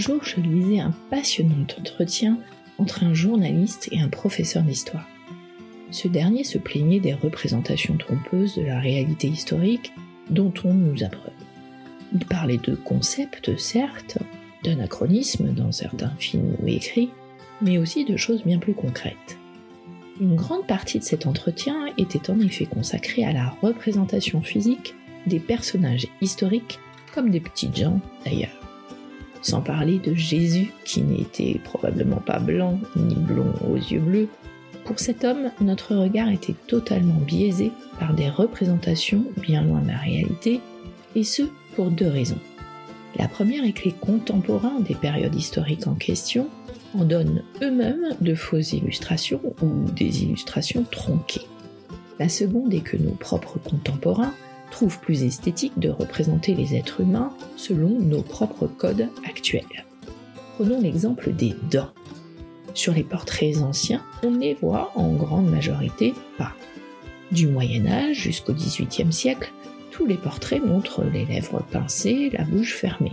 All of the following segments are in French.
Jour, je lisais un passionnant entretien entre un journaliste et un professeur d'histoire. Ce dernier se plaignait des représentations trompeuses de la réalité historique dont on nous abreuve. Il parlait de concepts, certes, d'anachronismes dans certains films ou écrits, mais aussi de choses bien plus concrètes. Une grande partie de cet entretien était en effet consacrée à la représentation physique des personnages historiques comme des petites gens d'ailleurs. Sans parler de Jésus qui n'était probablement pas blanc ni blond aux yeux bleus, pour cet homme, notre regard était totalement biaisé par des représentations bien loin de la réalité, et ce pour deux raisons. La première est que les contemporains des périodes historiques en question en donnent eux-mêmes de fausses illustrations ou des illustrations tronquées. La seconde est que nos propres contemporains trouvent plus esthétique de représenter les êtres humains selon nos propres codes actuels. Prenons l'exemple des dents. Sur les portraits anciens, on ne les voit en grande majorité pas. Du Moyen Âge jusqu'au XVIIIe siècle, tous les portraits montrent les lèvres pincées, la bouche fermée.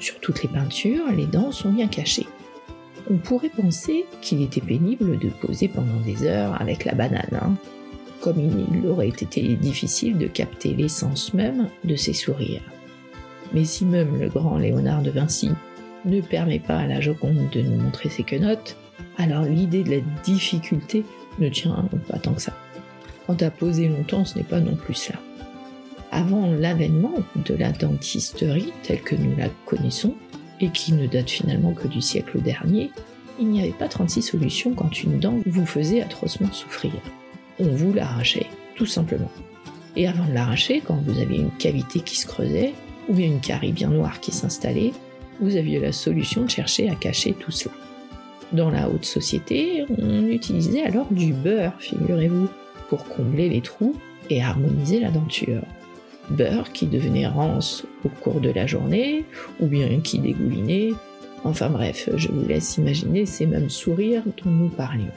Sur toutes les peintures, les dents sont bien cachées. On pourrait penser qu'il était pénible de poser pendant des heures avec la banane, hein. Comme il aurait été difficile de capter l'essence même de ses sourires. Mais si même le grand Léonard de Vinci ne permet pas à la Joconde de nous montrer ses quenottes, alors l'idée de la difficulté ne tient pas tant que ça. Quant à poser longtemps, ce n'est pas non plus ça. Avant l'avènement de la dentisterie telle que nous la connaissons, et qui ne date finalement que du siècle dernier, il n'y avait pas 36 solutions quand une dent vous faisait atrocement souffrir. On vous l'arrachait, tout simplement. Et avant de l'arracher, quand vous aviez une cavité qui se creusait, ou bien une carie bien noire qui s'installait, vous aviez la solution de chercher à cacher tout cela. Dans la haute société, on utilisait alors du beurre, figurez-vous, pour combler les trous et harmoniser la denture. Beurre qui devenait rance au cours de la journée, ou bien qui dégoulinait. Enfin bref, je vous laisse imaginer ces mêmes sourires dont nous parlions.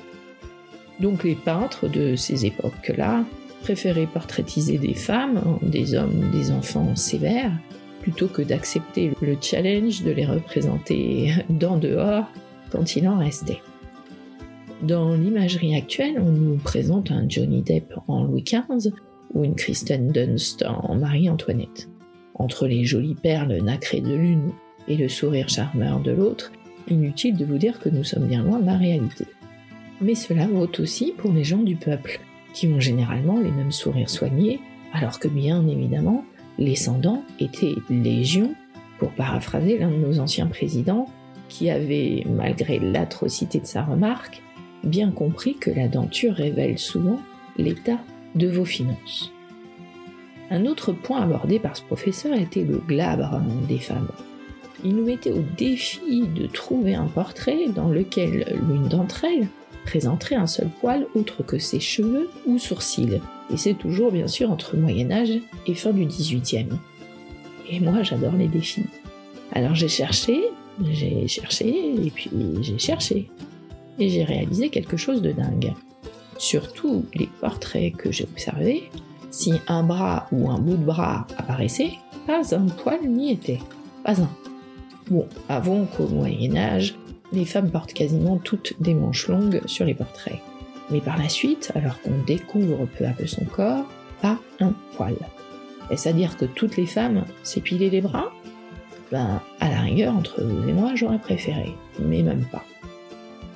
Donc les peintres de ces époques-là préféraient portraitiser des femmes, des hommes, des enfants sévères, plutôt que d'accepter le challenge de les représenter d'en dehors quand il en restait. Dans l'imagerie actuelle, on nous présente un Johnny Depp en Louis XV ou une Kristen Dunst en Marie-Antoinette. Entre les jolies perles nacrées de l'une et le sourire charmeur de l'autre, inutile de vous dire que nous sommes bien loin de la réalité. Mais cela vaut aussi pour les gens du peuple, qui ont généralement les mêmes sourires soignés, alors que bien évidemment, les sans-dents étaient légion, pour paraphraser l'un de nos anciens présidents, qui avait, malgré l'atrocité de sa remarque, bien compris que la denture révèle souvent l'état de vos finances. Un autre point abordé par ce professeur était le glabre des femmes. Il nous mettait au défi de trouver un portrait dans lequel l'une d'entre elles présenterait un seul poil autre que ses cheveux ou sourcils. Et c'est toujours bien sûr entre Moyen Âge et fin du 18e. Et moi j'adore les défis. Alors j'ai cherché, j'ai cherché et puis j'ai cherché. Et j'ai réalisé quelque chose de dingue. Sur tous les portraits que j'ai observés, si un bras ou un bout de bras apparaissait, pas un poil n'y était. Pas un. Bon, avons qu'au Moyen Âge, les femmes portent quasiment toutes des manches longues sur les portraits. Mais par la suite, alors qu'on découvre peu à peu son corps, pas un poil. Est-ce à dire que toutes les femmes s'épilaient les bras? Ben, à la rigueur, entre vous et moi, j'aurais préféré, mais même pas.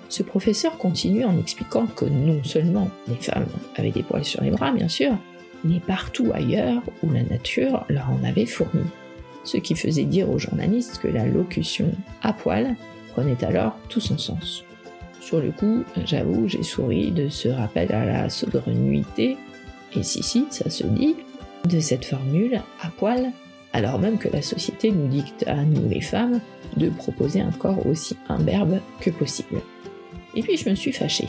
Ce professeur continue en expliquant que non seulement les femmes avaient des poils sur les bras, bien sûr, mais partout ailleurs où la nature leur en avait fourni. Ce qui faisait dire aux journalistes que la locution à poil prenait alors tout son sens. Sur le coup, j'avoue, j'ai souri de ce rappel à la saugrenuité, et si si, ça se dit, de cette formule à poil alors même que la société nous dicte à nous les femmes de proposer un corps aussi imberbe que possible. Et puis je me suis fâchée.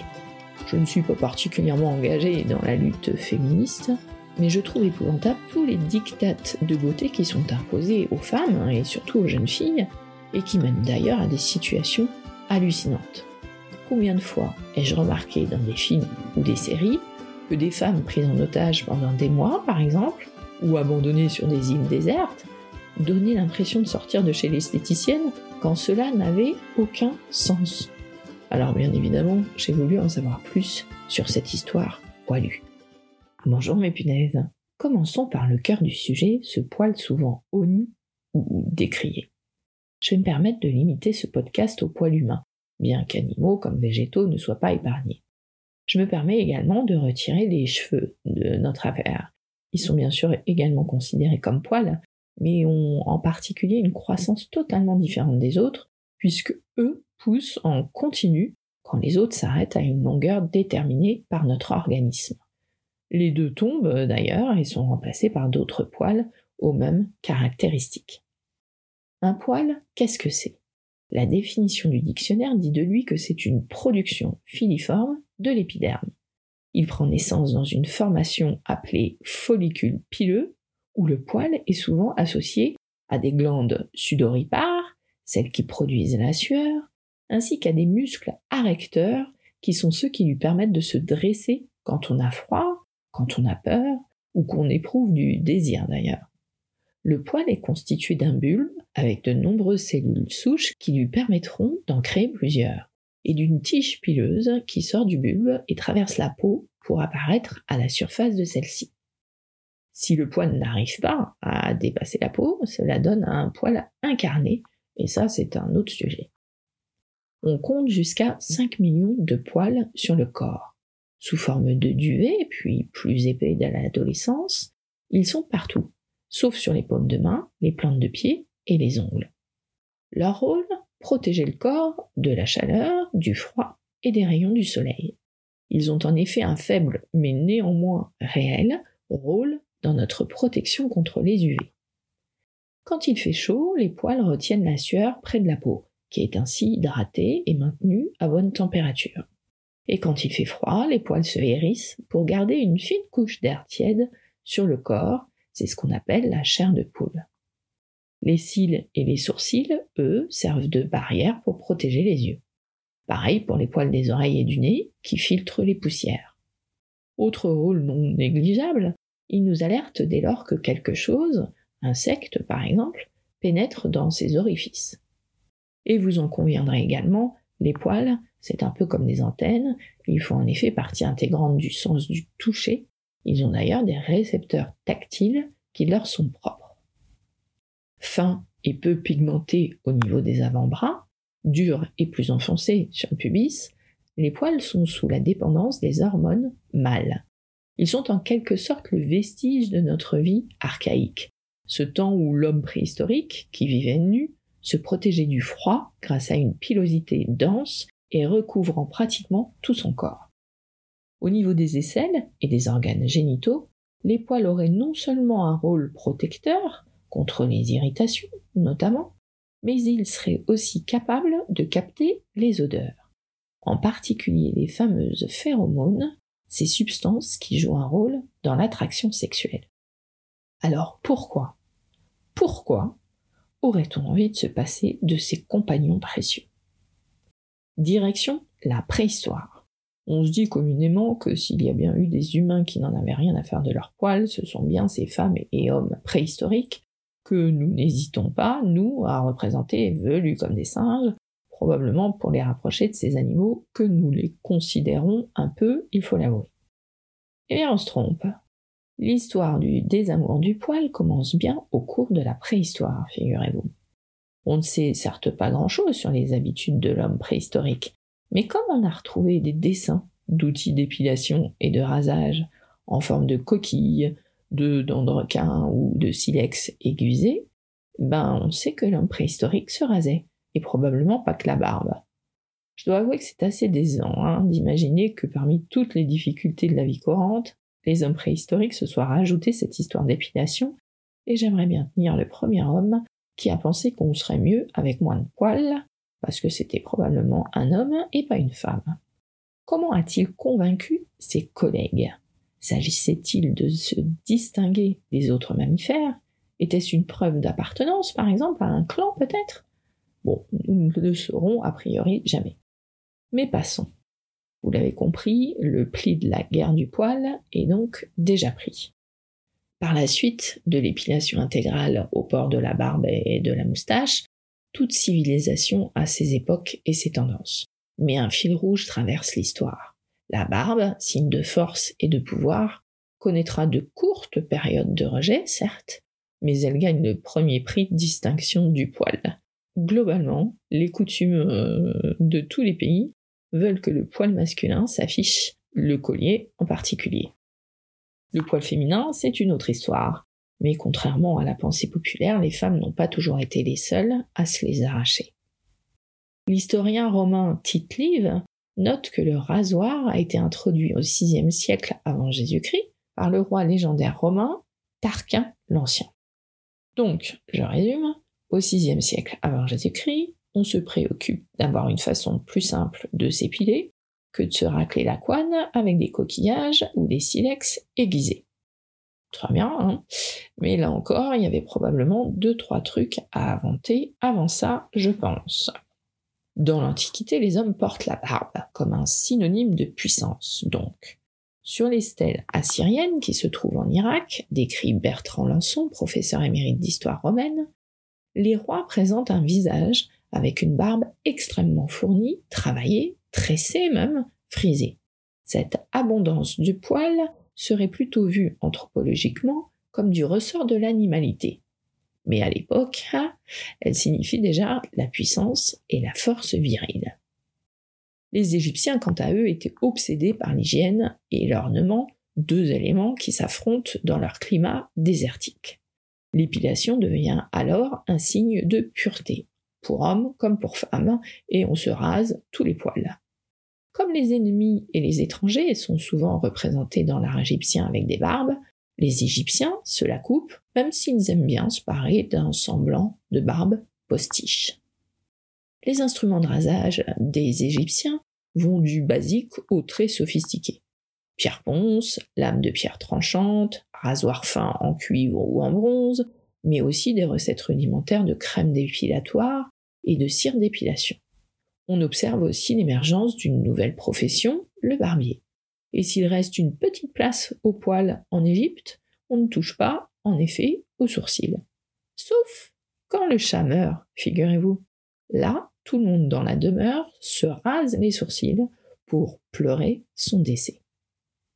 Je ne suis pas particulièrement engagée dans la lutte féministe, mais je trouve épouvantable tous les dictates de beauté qui sont imposés aux femmes et surtout aux jeunes filles, et qui mènent d'ailleurs à des situations hallucinantes. Combien de fois ai-je remarqué dans des films ou des séries que des femmes prises en otage pendant des mois, par exemple, ou abandonnés sur des îles désertes, donner l'impression de sortir de chez l'esthéticienne quand cela n'avait aucun sens? Alors bien évidemment, j'ai voulu en savoir plus sur cette histoire poilue. Bonjour mes punaises. Commençons par le cœur du sujet, ce poil souvent honni ou décrié. Je vais me permettre de limiter ce podcast au poil humain, bien qu'animaux comme végétaux ne soient pas épargnés. Je me permets également de retirer les cheveux de notre affaire. Ils sont bien sûr également considérés comme poils, mais ont en particulier une croissance totalement différente des autres, puisque eux poussent en continu quand les autres s'arrêtent à une longueur déterminée par notre organisme. Les deux tombent d'ailleurs et sont remplacés par d'autres poils aux mêmes caractéristiques. Un poil, qu'est-ce que c'est? La définition du dictionnaire dit de lui que c'est une production filiforme de l'épiderme. Il prend naissance dans une formation appelée follicule pileux, où le poil est souvent associé à des glandes sudoripares, celles qui produisent la sueur, ainsi qu'à des muscles arrecteurs, qui sont ceux qui lui permettent de se dresser quand on a froid, quand on a peur, ou qu'on éprouve du désir d'ailleurs. Le poil est constitué d'un bulbe avec de nombreuses cellules souches qui lui permettront d'en créer plusieurs, et d'une tige pileuse qui sort du bulbe et traverse la peau pour apparaître à la surface de celle-ci. Si le poil n'arrive pas à dépasser la peau, cela donne un poil incarné, et ça c'est un autre sujet. On compte jusqu'à 5 millions de poils sur le corps. Sous forme de duvet, puis plus épais dès l'adolescence, ils sont partout, sauf sur les paumes de main, les plantes de pied et les ongles. Leur rôle Protéger le corps de la chaleur, du froid et des rayons du soleil. Ils ont en effet un faible, mais néanmoins réel, rôle dans notre protection contre les UV. Quand il fait chaud, les poils retiennent la sueur près de la peau, qui est ainsi hydratée et maintenue à bonne température. Et quand il fait froid, les poils se hérissent pour garder une fine couche d'air tiède sur le corps, c'est ce qu'on appelle la chair de poule. Les cils et les sourcils, eux, servent de barrière pour protéger les yeux. Pareil pour les poils des oreilles et du nez, qui filtrent les poussières. Autre rôle non négligeable, ils nous alertent dès lors que quelque chose, insecte par exemple, pénètre dans ces orifices. Et vous en conviendrez également, les poils, c'est un peu comme des antennes, ils font en effet partie intégrante du sens du toucher, ils ont d'ailleurs des récepteurs tactiles qui leur sont propres. Fins et peu pigmentés au niveau des avant-bras, durs et plus enfoncés sur le pubis, les poils sont sous la dépendance des hormones mâles. Ils sont en quelque sorte le vestige de notre vie archaïque, ce temps où l'homme préhistorique, qui vivait nu, se protégeait du froid grâce à une pilosité dense et recouvrant pratiquement tout son corps. Au niveau des aisselles et des organes génitaux, les poils auraient non seulement un rôle protecteur contre les irritations notamment, mais ils seraient aussi capables de capter les odeurs, en particulier les fameuses phéromones, ces substances qui jouent un rôle dans l'attraction sexuelle. Alors pourquoi? Pourquoi aurait-on envie de se passer de ses compagnons précieux? Direction la préhistoire. On se dit communément que s'il y a bien eu des humains qui n'en avaient rien à faire de leurs poils, ce sont bien ces femmes et hommes préhistoriques que nous n'hésitons pas, nous, à représenter velus comme des singes, probablement pour les rapprocher de ces animaux que nous les considérons un peu, il faut l'avouer. Eh bien, on se trompe. L'histoire du désamour du poil commence bien au cours de la préhistoire, figurez-vous. On ne sait certes pas grand-chose sur les habitudes de l'homme préhistorique, mais comme on a retrouvé des dessins d'outils d'épilation et de rasage en forme de coquilles, de dents ou de silex aiguisé, ben on sait que l'homme préhistorique se rasait, et probablement pas que la barbe. Je dois avouer que c'est assez décent hein, d'imaginer que parmi toutes les difficultés de la vie courante, les hommes préhistoriques se soient rajoutés cette histoire d'épilation, et j'aimerais bien tenir le premier homme qui a pensé qu'on serait mieux avec moins de poils, parce que c'était probablement un homme et pas une femme. Comment a-t-il convaincu ses collègues? S'agissait-il de se distinguer des autres mammifères? Était-ce une preuve d'appartenance, par exemple, à un clan peut-être? Bon, nous ne le saurons a priori jamais. Mais passons. Vous l'avez compris, le pli de la guerre du poil est donc déjà pris. Par la suite de l'épilation intégrale au port de la barbe et de la moustache, toute civilisation a ses époques et ses tendances. Mais un fil rouge traverse l'histoire. La barbe, signe de force et de pouvoir, connaîtra de courtes périodes de rejet, certes, mais elle gagne le premier prix de distinction du poil. Globalement, les coutumes euh, de tous les pays veulent que le poil masculin s'affiche, le collier en particulier. Le poil féminin, c'est une autre histoire, mais contrairement à la pensée populaire, les femmes n'ont pas toujours été les seules à se les arracher. L'historien romain Tite Live note que le rasoir a été introduit au VIe siècle avant Jésus-Christ par le roi légendaire romain Tarquin l'Ancien. Donc, je résume, au VIe siècle avant Jésus-Christ, on se préoccupe d'avoir une façon plus simple de s'épiler que de se racler la couenne avec des coquillages ou des silex aiguisés. Très bien, hein mais là encore, il y avait probablement deux, trois trucs à inventer avant ça, je pense. Dans l'Antiquité, les hommes portent la barbe comme un synonyme de puissance, donc. Sur les stèles assyriennes qui se trouvent en Irak, décrit Bertrand Lançon, professeur émérite d'histoire romaine, les rois présentent un visage avec une barbe extrêmement fournie, travaillée, tressée même, frisée. Cette abondance du poil serait plutôt vue anthropologiquement comme du ressort de l'animalité. Mais à l'époque, hein, elle signifie déjà la puissance et la force virile. Les Égyptiens, quant à eux, étaient obsédés par l'hygiène et l'ornement, deux éléments qui s'affrontent dans leur climat désertique. L'épilation devient alors un signe de pureté, pour hommes comme pour femmes, et on se rase tous les poils. Comme les ennemis et les étrangers sont souvent représentés dans l'art égyptien avec des barbes, les Égyptiens se la coupent, même s'ils aiment bien se parer d'un semblant de barbe postiche. Les instruments de rasage des Égyptiens vont du basique au très sophistiqué. Pierre ponce, lame de pierre tranchante, rasoir fin en cuivre ou en bronze, mais aussi des recettes rudimentaires de crème dépilatoire et de cire d'épilation on observe aussi l'émergence d'une nouvelle profession, le barbier. Et s'il reste une petite place au poil en Égypte, on ne touche pas, en effet, aux sourcils. Sauf quand le chat meurt, figurez-vous. Là, tout le monde dans la demeure se rase les sourcils pour pleurer son décès.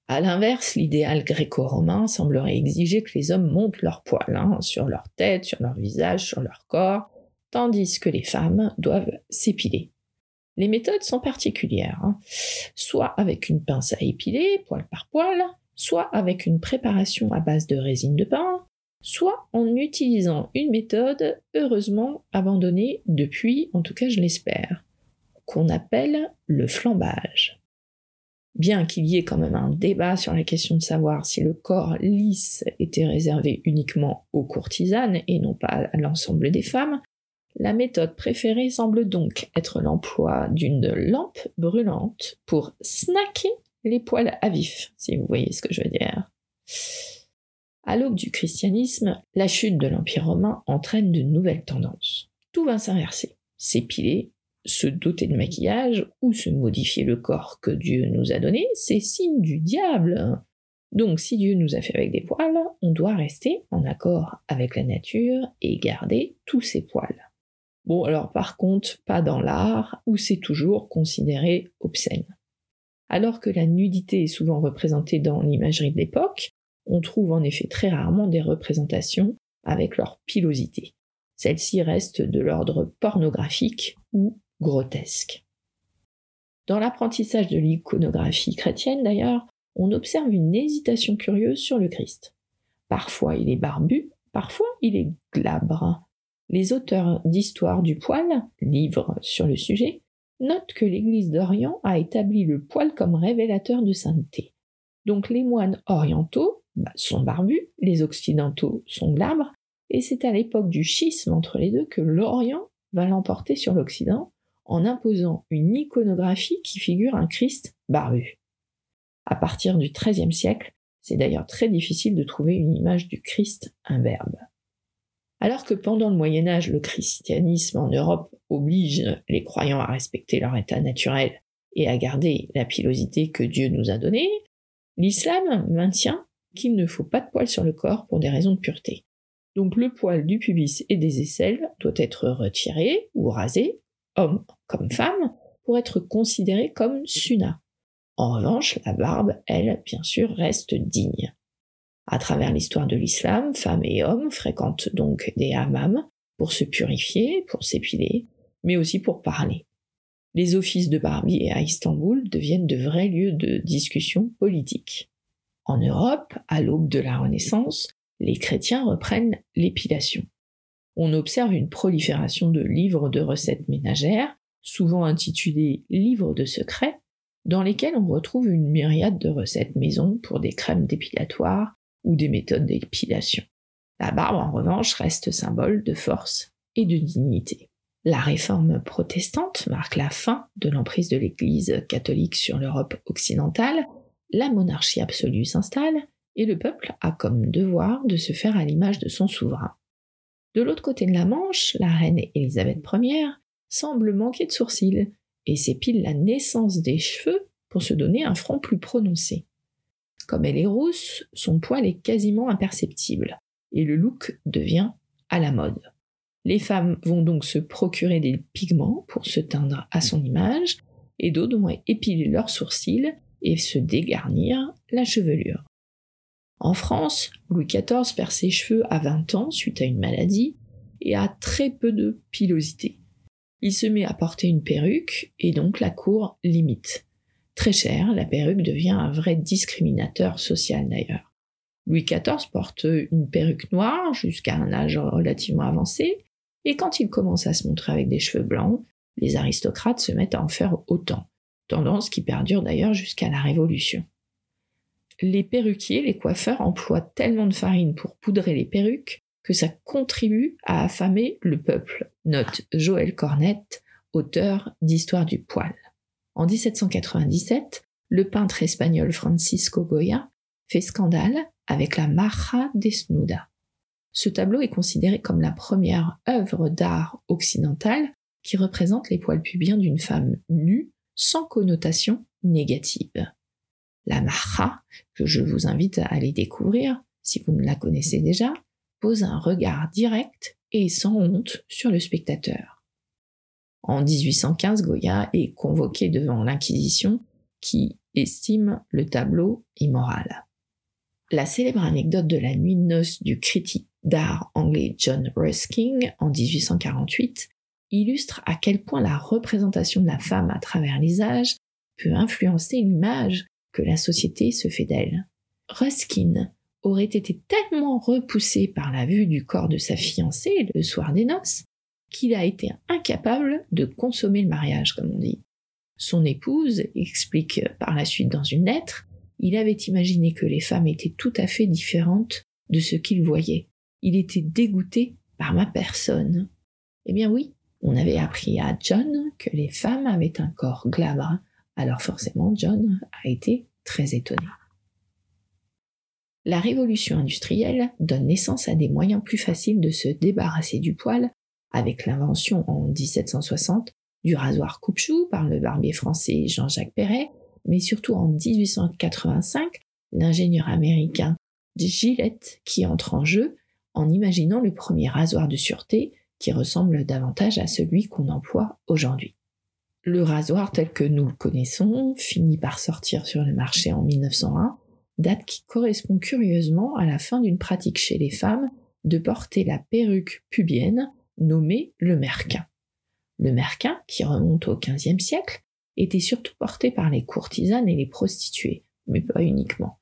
À l'inverse, l'idéal gréco-romain semblerait exiger que les hommes montent leurs poils hein, sur leur tête, sur leur visage, sur leur corps, tandis que les femmes doivent s'épiler. Les méthodes sont particulières, hein. soit avec une pince à épiler, poil par poil, soit avec une préparation à base de résine de pain, soit en utilisant une méthode heureusement abandonnée depuis, en tout cas je l'espère, qu'on appelle le flambage. Bien qu'il y ait quand même un débat sur la question de savoir si le corps lisse était réservé uniquement aux courtisanes et non pas à l'ensemble des femmes, la méthode préférée semble donc être l'emploi d'une lampe brûlante pour snacker les poils à vif, si vous voyez ce que je veux dire. À l'aube du christianisme, la chute de l'Empire romain entraîne de nouvelles tendances. Tout va s'inverser. S'épiler, se doter de maquillage ou se modifier le corps que Dieu nous a donné, c'est signe du diable. Donc si Dieu nous a fait avec des poils, on doit rester en accord avec la nature et garder tous ces poils. Bon, alors par contre, pas dans l'art, où c'est toujours considéré obscène. Alors que la nudité est souvent représentée dans l'imagerie de l'époque, on trouve en effet très rarement des représentations avec leur pilosité. Celles-ci restent de l'ordre pornographique ou grotesque. Dans l'apprentissage de l'iconographie chrétienne d'ailleurs, on observe une hésitation curieuse sur le Christ. Parfois il est barbu, parfois il est glabre, les auteurs d'Histoire du poil, livres sur le sujet, notent que l'Église d'Orient a établi le poil comme révélateur de sainteté. Donc les moines orientaux bah, sont barbus, les occidentaux sont glabres, et c'est à l'époque du schisme entre les deux que l'Orient va l'emporter sur l'Occident en imposant une iconographie qui figure un Christ barbu. À partir du XIIIe siècle, c'est d'ailleurs très difficile de trouver une image du Christ imberbe. Alors que pendant le Moyen Âge, le christianisme en Europe oblige les croyants à respecter leur état naturel et à garder la pilosité que Dieu nous a donnée, l'islam maintient qu'il ne faut pas de poils sur le corps pour des raisons de pureté. Donc le poil du pubis et des aisselles doit être retiré ou rasé, homme comme femme, pour être considéré comme sunna. En revanche, la barbe, elle, bien sûr, reste digne. À travers l'histoire de l'islam, femmes et hommes fréquentent donc des hammams pour se purifier, pour s'épiler, mais aussi pour parler. Les offices de barbier à Istanbul deviennent de vrais lieux de discussion politique. En Europe, à l'aube de la Renaissance, les chrétiens reprennent l'épilation. On observe une prolifération de livres de recettes ménagères, souvent intitulés livres de secrets, dans lesquels on retrouve une myriade de recettes maison pour des crèmes dépilatoires ou des méthodes d'épilation. La barbe, en revanche, reste symbole de force et de dignité. La réforme protestante marque la fin de l'emprise de l'Église catholique sur l'Europe occidentale, la monarchie absolue s'installe et le peuple a comme devoir de se faire à l'image de son souverain. De l'autre côté de la Manche, la reine Élisabeth Ier semble manquer de sourcils et s'épile la naissance des cheveux pour se donner un front plus prononcé. Comme elle est rousse, son poil est quasiment imperceptible et le look devient à la mode. Les femmes vont donc se procurer des pigments pour se teindre à son image et d'autres vont épiler leurs sourcils et se dégarnir la chevelure. En France, Louis XIV perd ses cheveux à 20 ans suite à une maladie et a très peu de pilosité. Il se met à porter une perruque et donc la cour limite. Très cher, la perruque devient un vrai discriminateur social d'ailleurs. Louis XIV porte une perruque noire jusqu'à un âge relativement avancé, et quand il commence à se montrer avec des cheveux blancs, les aristocrates se mettent à en faire autant, tendance qui perdure d'ailleurs jusqu'à la Révolution. Les perruquiers, les coiffeurs emploient tellement de farine pour poudrer les perruques que ça contribue à affamer le peuple, note Joël Cornette, auteur d'Histoire du poil. En 1797, le peintre espagnol Francisco Goya fait scandale avec la Marra Desnuda. Ce tableau est considéré comme la première œuvre d'art occidentale qui représente les poils pubiens d'une femme nue sans connotation négative. La Marra, que je vous invite à aller découvrir si vous ne la connaissez déjà, pose un regard direct et sans honte sur le spectateur. En 1815, Goya est convoqué devant l'Inquisition qui estime le tableau immoral. La célèbre anecdote de la nuit de noces du critique d'art anglais John Ruskin en 1848 illustre à quel point la représentation de la femme à travers les âges peut influencer l'image que la société se fait d'elle. Ruskin aurait été tellement repoussé par la vue du corps de sa fiancée le soir des noces qu'il a été incapable de consommer le mariage, comme on dit. Son épouse explique par la suite dans une lettre, il avait imaginé que les femmes étaient tout à fait différentes de ce qu'il voyait il était dégoûté par ma personne. Eh bien oui, on avait appris à John que les femmes avaient un corps glabre, alors forcément John a été très étonné. La révolution industrielle donne naissance à des moyens plus faciles de se débarrasser du poil, avec l'invention en 1760 du rasoir coupe-chou par le barbier français Jean-Jacques Perret, mais surtout en 1885 l'ingénieur américain Gillette qui entre en jeu en imaginant le premier rasoir de sûreté qui ressemble davantage à celui qu'on emploie aujourd'hui. Le rasoir tel que nous le connaissons finit par sortir sur le marché en 1901, date qui correspond curieusement à la fin d'une pratique chez les femmes de porter la perruque pubienne nommée le merquin. Le merquin, qui remonte au XVe siècle, était surtout porté par les courtisanes et les prostituées, mais pas uniquement.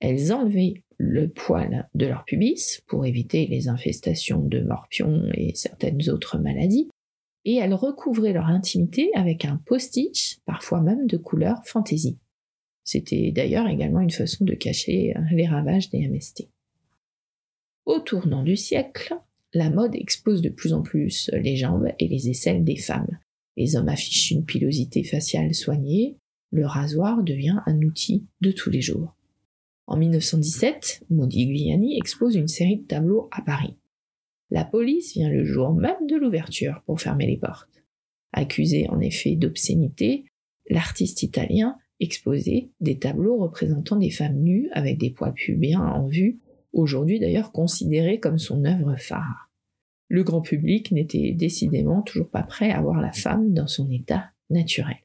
Elles enlevaient le poil de leur pubis pour éviter les infestations de morpions et certaines autres maladies, et elles recouvraient leur intimité avec un postiche, parfois même de couleur fantaisie. C'était d'ailleurs également une façon de cacher les ravages des MST. Au tournant du siècle, la mode expose de plus en plus les jambes et les aisselles des femmes. Les hommes affichent une pilosité faciale soignée, le rasoir devient un outil de tous les jours. En 1917, Modigliani expose une série de tableaux à Paris. La police vient le jour même de l'ouverture pour fermer les portes. Accusé en effet d'obscénité, l'artiste italien exposés des tableaux représentant des femmes nues avec des poils pubiens en vue, aujourd'hui d'ailleurs considérés comme son œuvre phare. Le grand public n'était décidément toujours pas prêt à voir la femme dans son état naturel.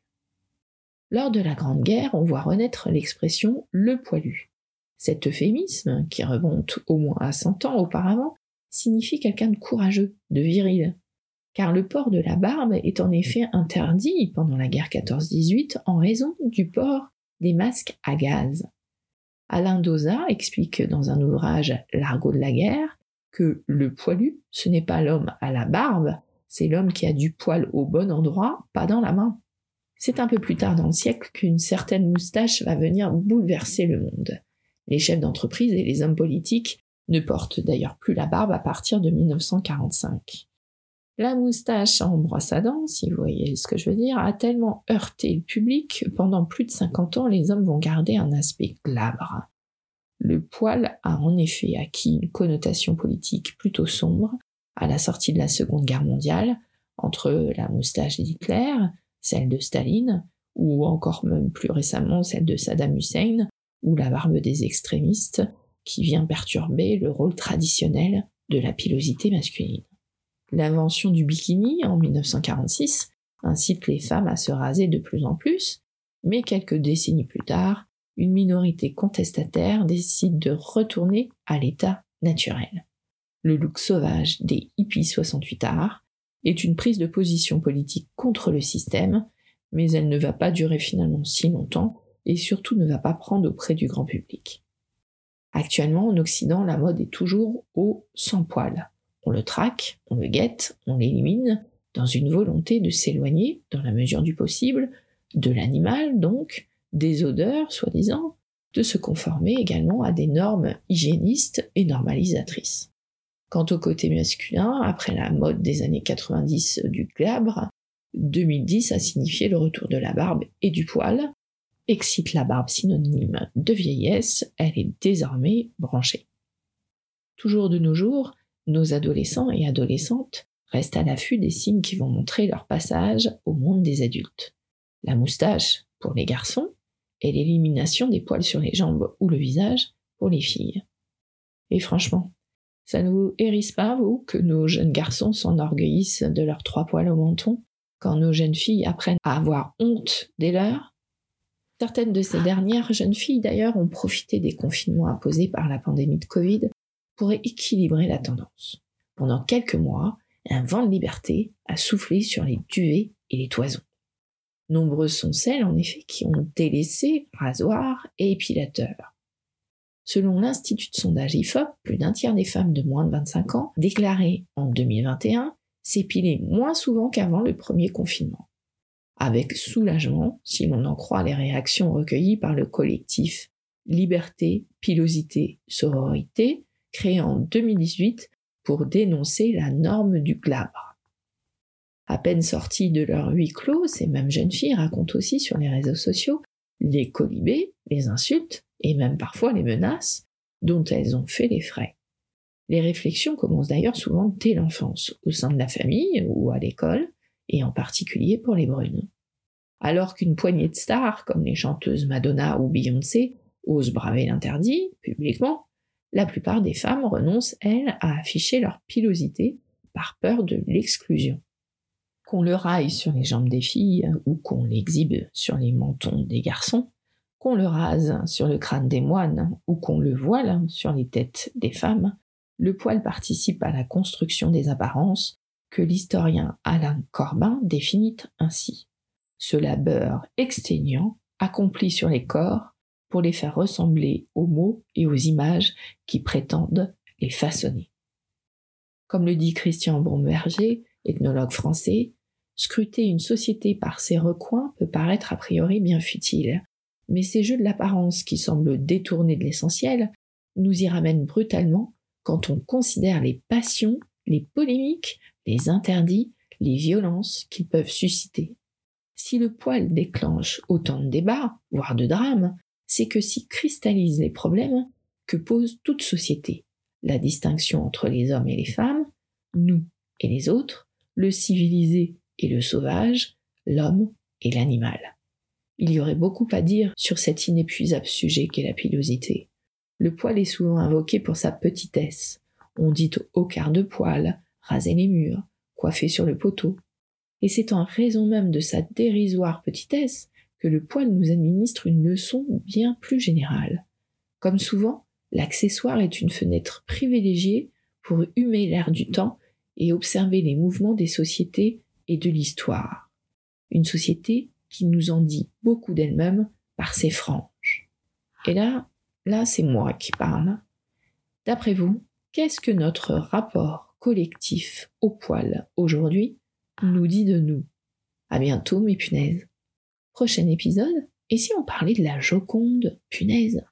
Lors de la Grande Guerre, on voit renaître l'expression le poilu. Cet euphémisme, qui remonte au moins à 100 ans auparavant, signifie quelqu'un de courageux, de viril, car le port de la barbe est en effet interdit pendant la guerre 14-18 en raison du port des masques à gaz. Alain Doza explique dans un ouvrage L'argot de la guerre que le poilu, ce n'est pas l'homme à la barbe, c'est l'homme qui a du poil au bon endroit, pas dans la main. C'est un peu plus tard dans le siècle qu'une certaine moustache va venir bouleverser le monde. Les chefs d'entreprise et les hommes politiques ne portent d'ailleurs plus la barbe à partir de 1945. La moustache en brosse à dents, si vous voyez ce que je veux dire, a tellement heurté le public que pendant plus de 50 ans, les hommes vont garder un aspect glabre. Le poil a en effet acquis une connotation politique plutôt sombre à la sortie de la Seconde Guerre mondiale, entre la moustache d'Hitler, celle de Staline, ou encore même plus récemment celle de Saddam Hussein, ou la barbe des extrémistes, qui vient perturber le rôle traditionnel de la pilosité masculine. L'invention du bikini en 1946 incite les femmes à se raser de plus en plus, mais quelques décennies plus tard, une minorité contestataire décide de retourner à l'état naturel. Le look sauvage des hippies 68 arts est une prise de position politique contre le système, mais elle ne va pas durer finalement si longtemps et surtout ne va pas prendre auprès du grand public. Actuellement, en Occident, la mode est toujours au sans poil. On le traque, on le guette, on l'élimine, dans une volonté de s'éloigner, dans la mesure du possible, de l'animal donc, des odeurs, soi-disant, de se conformer également à des normes hygiénistes et normalisatrices. Quant au côté masculin, après la mode des années 90 du glabre, 2010 a signifié le retour de la barbe et du poil, excite la barbe synonyme de vieillesse, elle est désormais branchée. Toujours de nos jours, nos adolescents et adolescentes restent à l'affût des signes qui vont montrer leur passage au monde des adultes. La moustache pour les garçons et l'élimination des poils sur les jambes ou le visage pour les filles. Et franchement, ça ne vous hérisse pas, vous, que nos jeunes garçons s'enorgueillissent de leurs trois poils au menton, quand nos jeunes filles apprennent à avoir honte des leurs? Certaines de ces dernières jeunes filles, d'ailleurs, ont profité des confinements imposés par la pandémie de Covid pour équilibrer la tendance. Pendant quelques mois, un vent de liberté a soufflé sur les duvets et les toisons. Nombreuses sont celles, en effet, qui ont délaissé rasoir et épilateur. Selon l'Institut de sondage IFOP, plus d'un tiers des femmes de moins de 25 ans déclaraient en 2021 s'épiler moins souvent qu'avant le premier confinement. Avec soulagement, si l'on en croit les réactions recueillies par le collectif Liberté, Pilosité, Sororité, créé en 2018 pour dénoncer la norme du glabre. À peine sorties de leur huis clos, ces mêmes jeunes filles racontent aussi sur les réseaux sociaux les colibés, les insultes et même parfois les menaces dont elles ont fait les frais. Les réflexions commencent d'ailleurs souvent dès l'enfance, au sein de la famille ou à l'école, et en particulier pour les brunes. Alors qu'une poignée de stars, comme les chanteuses Madonna ou Beyoncé, osent braver l'interdit, publiquement, la plupart des femmes renoncent, elles, à afficher leur pilosité par peur de l'exclusion qu'on le raille sur les jambes des filles ou qu'on l'exhibe sur les mentons des garçons, qu'on le rase sur le crâne des moines ou qu'on le voile sur les têtes des femmes, le poil participe à la construction des apparences que l'historien Alain Corbin définit ainsi. Ce labeur exténuant accompli sur les corps pour les faire ressembler aux mots et aux images qui prétendent les façonner. Comme le dit Christian Bromberger, ethnologue français, Scruter une société par ses recoins peut paraître a priori bien futile, mais ces jeux de l'apparence qui semblent détournés de l'essentiel nous y ramènent brutalement quand on considère les passions, les polémiques, les interdits, les violences qu'ils peuvent susciter. Si le poil déclenche autant de débats, voire de drames, c'est que s'y cristallisent les problèmes que pose toute société. La distinction entre les hommes et les femmes, nous et les autres, le civilisé et le sauvage, l'homme et l'animal. Il y aurait beaucoup à dire sur cet inépuisable sujet qu'est la pilosité. Le poil est souvent invoqué pour sa petitesse. On dit au quart de poil, raser les murs, coiffer sur le poteau. Et c'est en raison même de sa dérisoire petitesse que le poil nous administre une leçon bien plus générale. Comme souvent, l'accessoire est une fenêtre privilégiée pour humer l'air du temps et observer les mouvements des sociétés et de l'histoire. Une société qui nous en dit beaucoup d'elle-même par ses franges. Et là, là c'est moi qui parle. D'après vous, qu'est-ce que notre rapport collectif au poil aujourd'hui nous dit de nous? À bientôt mes punaises. Prochain épisode, et si on parlait de la Joconde, punaise?